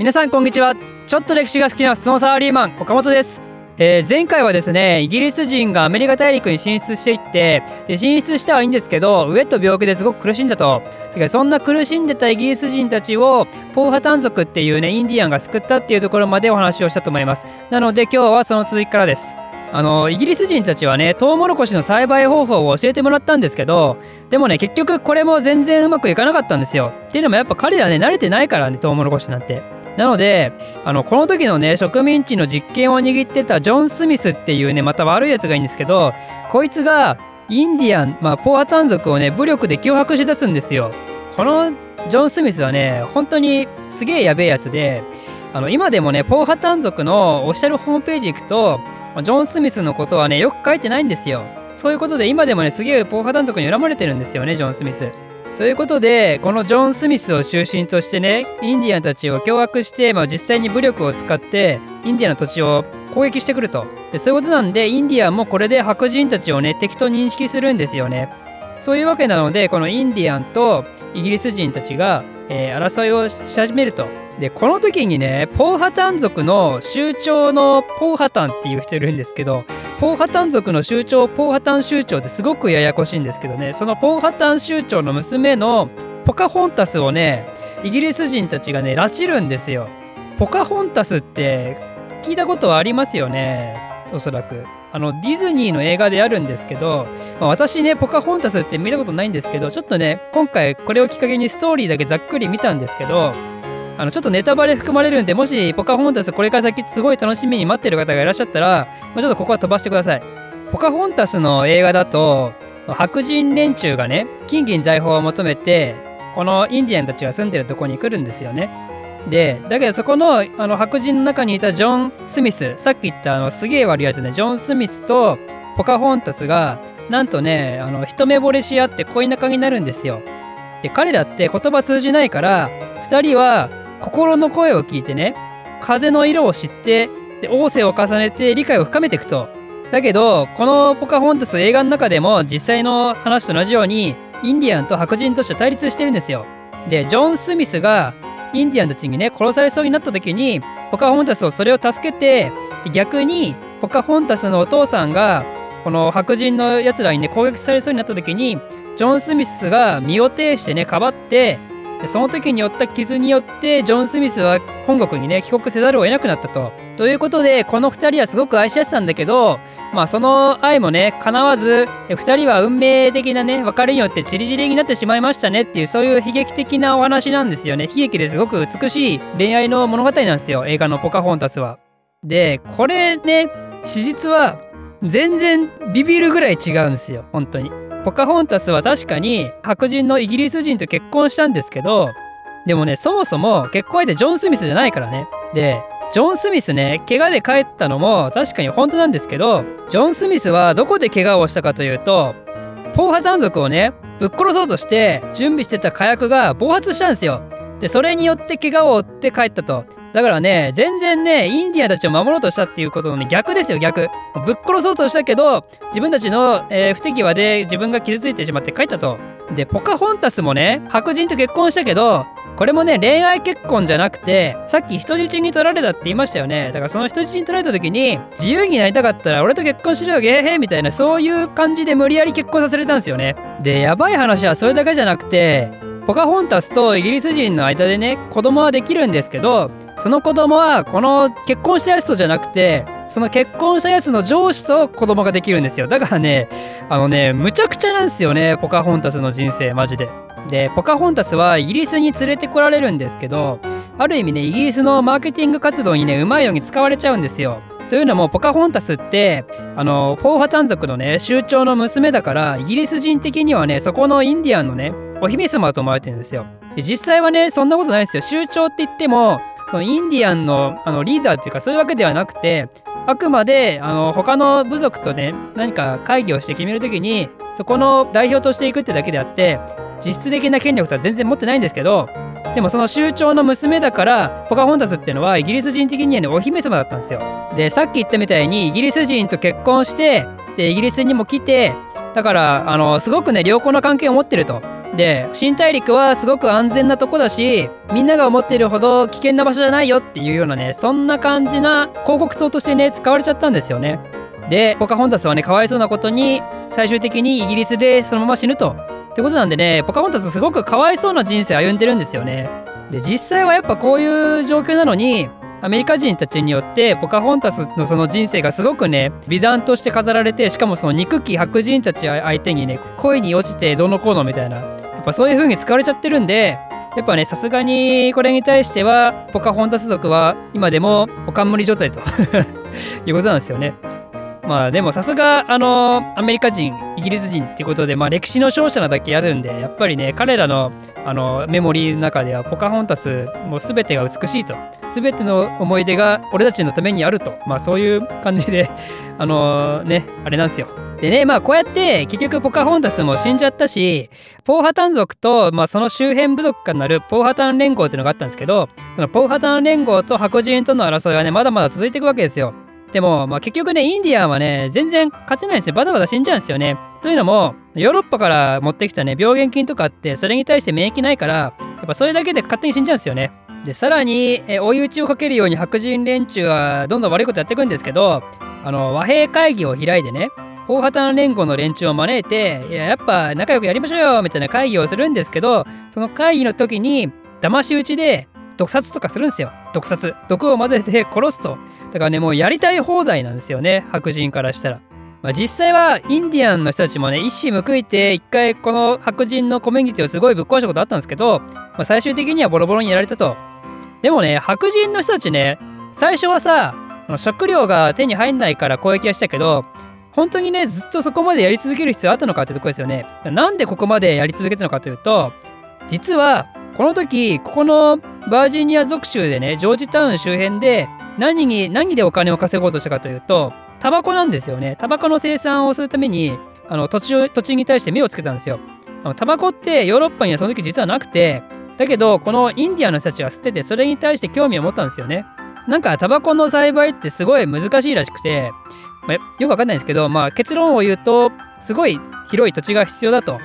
皆さんこんにちは。ちょっと歴史が好きなスノーサラリーマン岡本です。えー、前回はですねイギリス人がアメリカ大陸に進出していってで進出したはいいんですけど飢えと病気ですごく苦しんだと。てかそんな苦しんでたイギリス人たちをポーハタン族っていうねインディアンが救ったっていうところまでお話をしたと思います。なので今日はその続きからです。あのイギリス人たちはねトウモロコシの栽培方法を教えてもらったんですけどでもね結局これも全然うまくいかなかったんですよ。っていうのもやっぱ彼らね慣れてないからねトウモロコシなんて。なのであのこの時のね植民地の実権を握ってたジョン・スミスっていうねまた悪いやつがいいんですけどこいつがインディアン、まあ、ポアタン族をね武力で脅迫しだすんですよ。このジョン・スミスはね本当にすげえやべえやつであの今でもねポーハタン族のオフィシャルホームページ行くとジョン・スミスのことはねよく書いてないんですよ。そういうことで今でもねすげえポーハタン族に恨まれてるんですよねジョン・スミス。ということでこのジョン・スミスを中心としてねインディアンたちを脅迫して、まあ、実際に武力を使ってインディアンの土地を攻撃してくると。でそういうことなんでインディアンもこれで白人たちをね敵と認識するんですよね。そういうわけなのでこのインディアンとイギリス人たちが、えー、争いをし始めると。でこの時にねポーハタン族の酋長のポーハタンっていう人いるんですけどポーハタン族の酋長ポーハタン酋長ってすごくややこしいんですけどね。そのポーハタン酋長の娘のポカホンタスをねイギリス人たちがね拉致るんですよ。ポカホンタスって聞いたことはありますよね。おそらく。あのディズニーの映画であるんですけど、まあ、私ねポカホンタスって見たことないんですけどちょっとね今回これをきっかけにストーリーだけざっくり見たんですけどあのちょっとネタバレ含まれるんで、もしポカホンタスこれから先すごい楽しみに待ってる方がいらっしゃったら、まあ、ちょっとここは飛ばしてください。ポカホンタスの映画だと、白人連中がね、金銀財宝を求めて、このインディアンたちが住んでるとこに来るんですよね。で、だけどそこのあの白人の中にいたジョン・スミス、さっき言ったあのすげえ悪いやつね、ジョン・スミスとポカホンタスが、なんとね、あの一目惚れし合って恋仲になるんですよ。で、彼らって言葉通じないから、2人は心の声を聞いてね風の色を知ってで仰せを重ねて理解を深めていくと。だけどこのポカホンタス映画の中でも実際の話と同じようにインディアンと白人として対立してるんですよ。でジョン・スミスがインディアンたちにね殺されそうになった時にポカホンタスをそれを助けて逆にポカホンタスのお父さんがこの白人のやつらにね攻撃されそうになった時にジョン・スミスが身を挺してねかばってでその時に負った傷によってジョン・スミスは本国にね帰国せざるを得なくなったと。ということでこの2人はすごく愛し合ってたんだけどまあその愛もね叶わず2人は運命的なね別れによってチリチリになってしまいましたねっていうそういう悲劇的なお話なんですよね。悲劇ですごく美しい恋愛の物語なんですよ映画の「ポカホンタスは」でこれね史実は全然ビビるぐらい違うんですよ本当に。ポカホンタスは確かに白人のイギリス人と結婚したんですけどでもねそもそも結婚相手ジョン・スミスじゃないからねでジョン・スミスね怪我で帰ったのも確かに本当なんですけどジョン・スミスはどこで怪我をしたかというとポーハタン族をねぶっ殺そうとして準備してた火薬が暴発したんですよでそれによって怪我を負って帰ったとだからね、全然ね、インディアンたちを守ろうとしたっていうことのね、逆ですよ、逆。ぶっ殺そうとしたけど、自分たちの、えー、不手際で自分が傷ついてしまって帰ったと。で、ポカホンタスもね、白人と結婚したけど、これもね、恋愛結婚じゃなくて、さっき人質に取られたって言いましたよね。だからその人質に取られた時に、自由になりたかったら俺と結婚しろよ、ゲーヘーみたいな、そういう感じで無理やり結婚させれたんですよね。で、やばい話はそれだけじゃなくて、ポカホンタスとイギリス人の間でね、子供はできるんですけど、その子供はこの結婚したやつとじゃなくてその結婚したやつの上司と子供ができるんですよだからねあのねむちゃくちゃなんですよねポカホンタスの人生マジで。でポカホンタスはイギリスに連れてこられるんですけどある意味ねイギリスのマーケティング活動にねうまいように使われちゃうんですよ。というのもポカホンタスってあのポーハタン族のね酋長の娘だからイギリス人的にはねそこのインディアンのねお姫様と思われてるんですよ。で実際はねそんなことないですよ。酋長って言ってもそのインディアンのあのリーダーっていうかそういうわけではなくてあくまであの他の部族とね何か会議をして決める時にそこの代表としていくってだけであって実質的な権力とは全然持ってないんですけどでもその酋長の娘だからポカホンタスっていうのはイギリス人的にはねお姫様だったんですよ。でさっき言ったみたいにイギリス人と結婚してでイギリスにも来てだからあのすごくね良好な関係を持ってると。で新大陸はすごく安全なとこだしみんなが思ってるほど危険な場所じゃないよっていうようなねそんな感じな広告塔としてね使われちゃったんですよねでポカホンタスはねかわいそうなことに最終的にイギリスでそのまま死ぬとってことなんでねポカホンタスすごくかわいそうな人生歩んでるんですよねで実際はやっぱこういう状況なのにアメリカ人たちによってポカホンタスのその人生がすごくね美談として飾られてしかもその憎き白人たち相手にね恋に落ちてどのこうのみたいなやっぱそういう風に使われちゃってるんでやっぱねさすがにこれに対してはポカホンタス族は今でもお冠状態と いうことなんですよね。まあでもさすがあのアメリカ人イギリス人っていうことで、まあ、歴史の勝者なだけあるんでやっぱりね彼らのあのメモリーの中ではポカホンタスもう全てが美しいと。全ての思い出が俺たちのためにあると。まあそういう感じで あのねあれなんですよ。でねまあこうやって結局ポカホンタスも死んじゃったしポーハタン族と、まあ、その周辺部族からなるポーハタン連合っていうのがあったんですけどそのポーハタン連合と白人との争いはねまだまだ続いていくわけですよ。でも、まあ、結局ね、インディアンはね、全然勝てないんですよ。バタバタ死んじゃうんですよね。というのも、ヨーロッパから持ってきたね、病原菌とかって、それに対して免疫ないから、やっぱそれだけで勝手に死んじゃうんですよね。で、さらに、え追い打ちをかけるように白人連中はどんどん悪いことやっていくんですけど、あの、和平会議を開いてね、大型連合の連中を招いて、いや、やっぱ仲良くやりましょうよみたいな会議をするんですけど、その会議の時に、騙し討ちで毒殺とかするんですよ毒殺毒を混ぜて殺すとだからねもうやりたい放題なんですよね白人からしたら。まあ、実際はインディアンの人たちもね一矢報いて一回この白人のコミュニティをすごいぶっ壊したことあったんですけど、まあ、最終的にはボロボロにやられたと。でもね白人の人たちね最初はさ食料が手に入んないから攻撃はしたけど本当にねずっとそこまでやり続ける必要あったのかってとこですよね。なんでここまでやり続けたのかというと実はこの時ここのバージニア属州でねジョージタウン周辺で何に何でお金を稼ごうとしたかというとタバコなんですよね。タバコの生産をするためにあの土地土地に対して目をつけたんですよ。タバコってヨーロッパにはその時実はなくてだけどこのインディアの人たちは吸っててそれに対して興味を持ったんですよね。なんかタバコの栽培ってすごい難しいらしくて、まあ、よくわかんないんですけど、まあ、結論を言うとすごい広い土地が必要だと。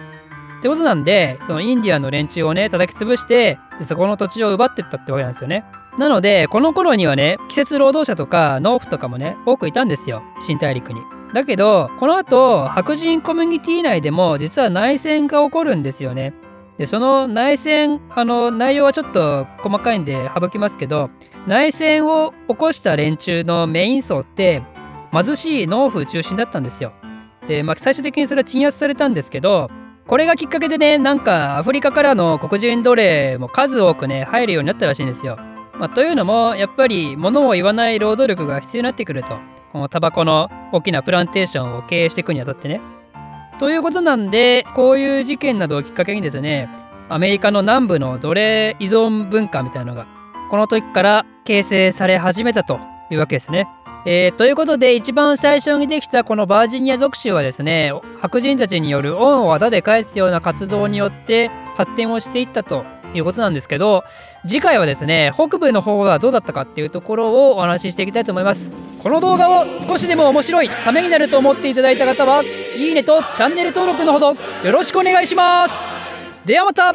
ってことなんで、そのインディアンの連中をね、叩き潰して、でそこの土地を奪ってったってわけなんですよね。なので、この頃にはね、季節労働者とか農夫とかもね、多くいたんですよ。新大陸に。だけど、この後、白人コミュニティ内でも実は内戦が起こるんですよね。で、その内戦、あの、内容はちょっと細かいんで省きますけど、内戦を起こした連中のメイン層って、貧しい農夫中心だったんですよ。で、まあ、最終的にそれは鎮圧されたんですけど、これがきっかけでね、なんかアフリカからの黒人奴隷も数多くね、入るようになったらしいんですよ。まあ、というのも、やっぱり物を言わない労働力が必要になってくると。このタバコの大きなプランテーションを経営していくにあたってね。ということなんで、こういう事件などをきっかけにですね、アメリカの南部の奴隷依存文化みたいなのが、この時から形成され始めたというわけですね。えー、ということで一番最初にできたこのバージニア属州はですね白人たちによる恩をあだで返すような活動によって発展をしていったということなんですけど次回はですね北部の方はどうだったかっていうところをお話ししていきたいと思います。この動画を少しでも面白いためになると思っていただいた方はいいねとチャンネル登録のほどよろしくお願いします。ではまた。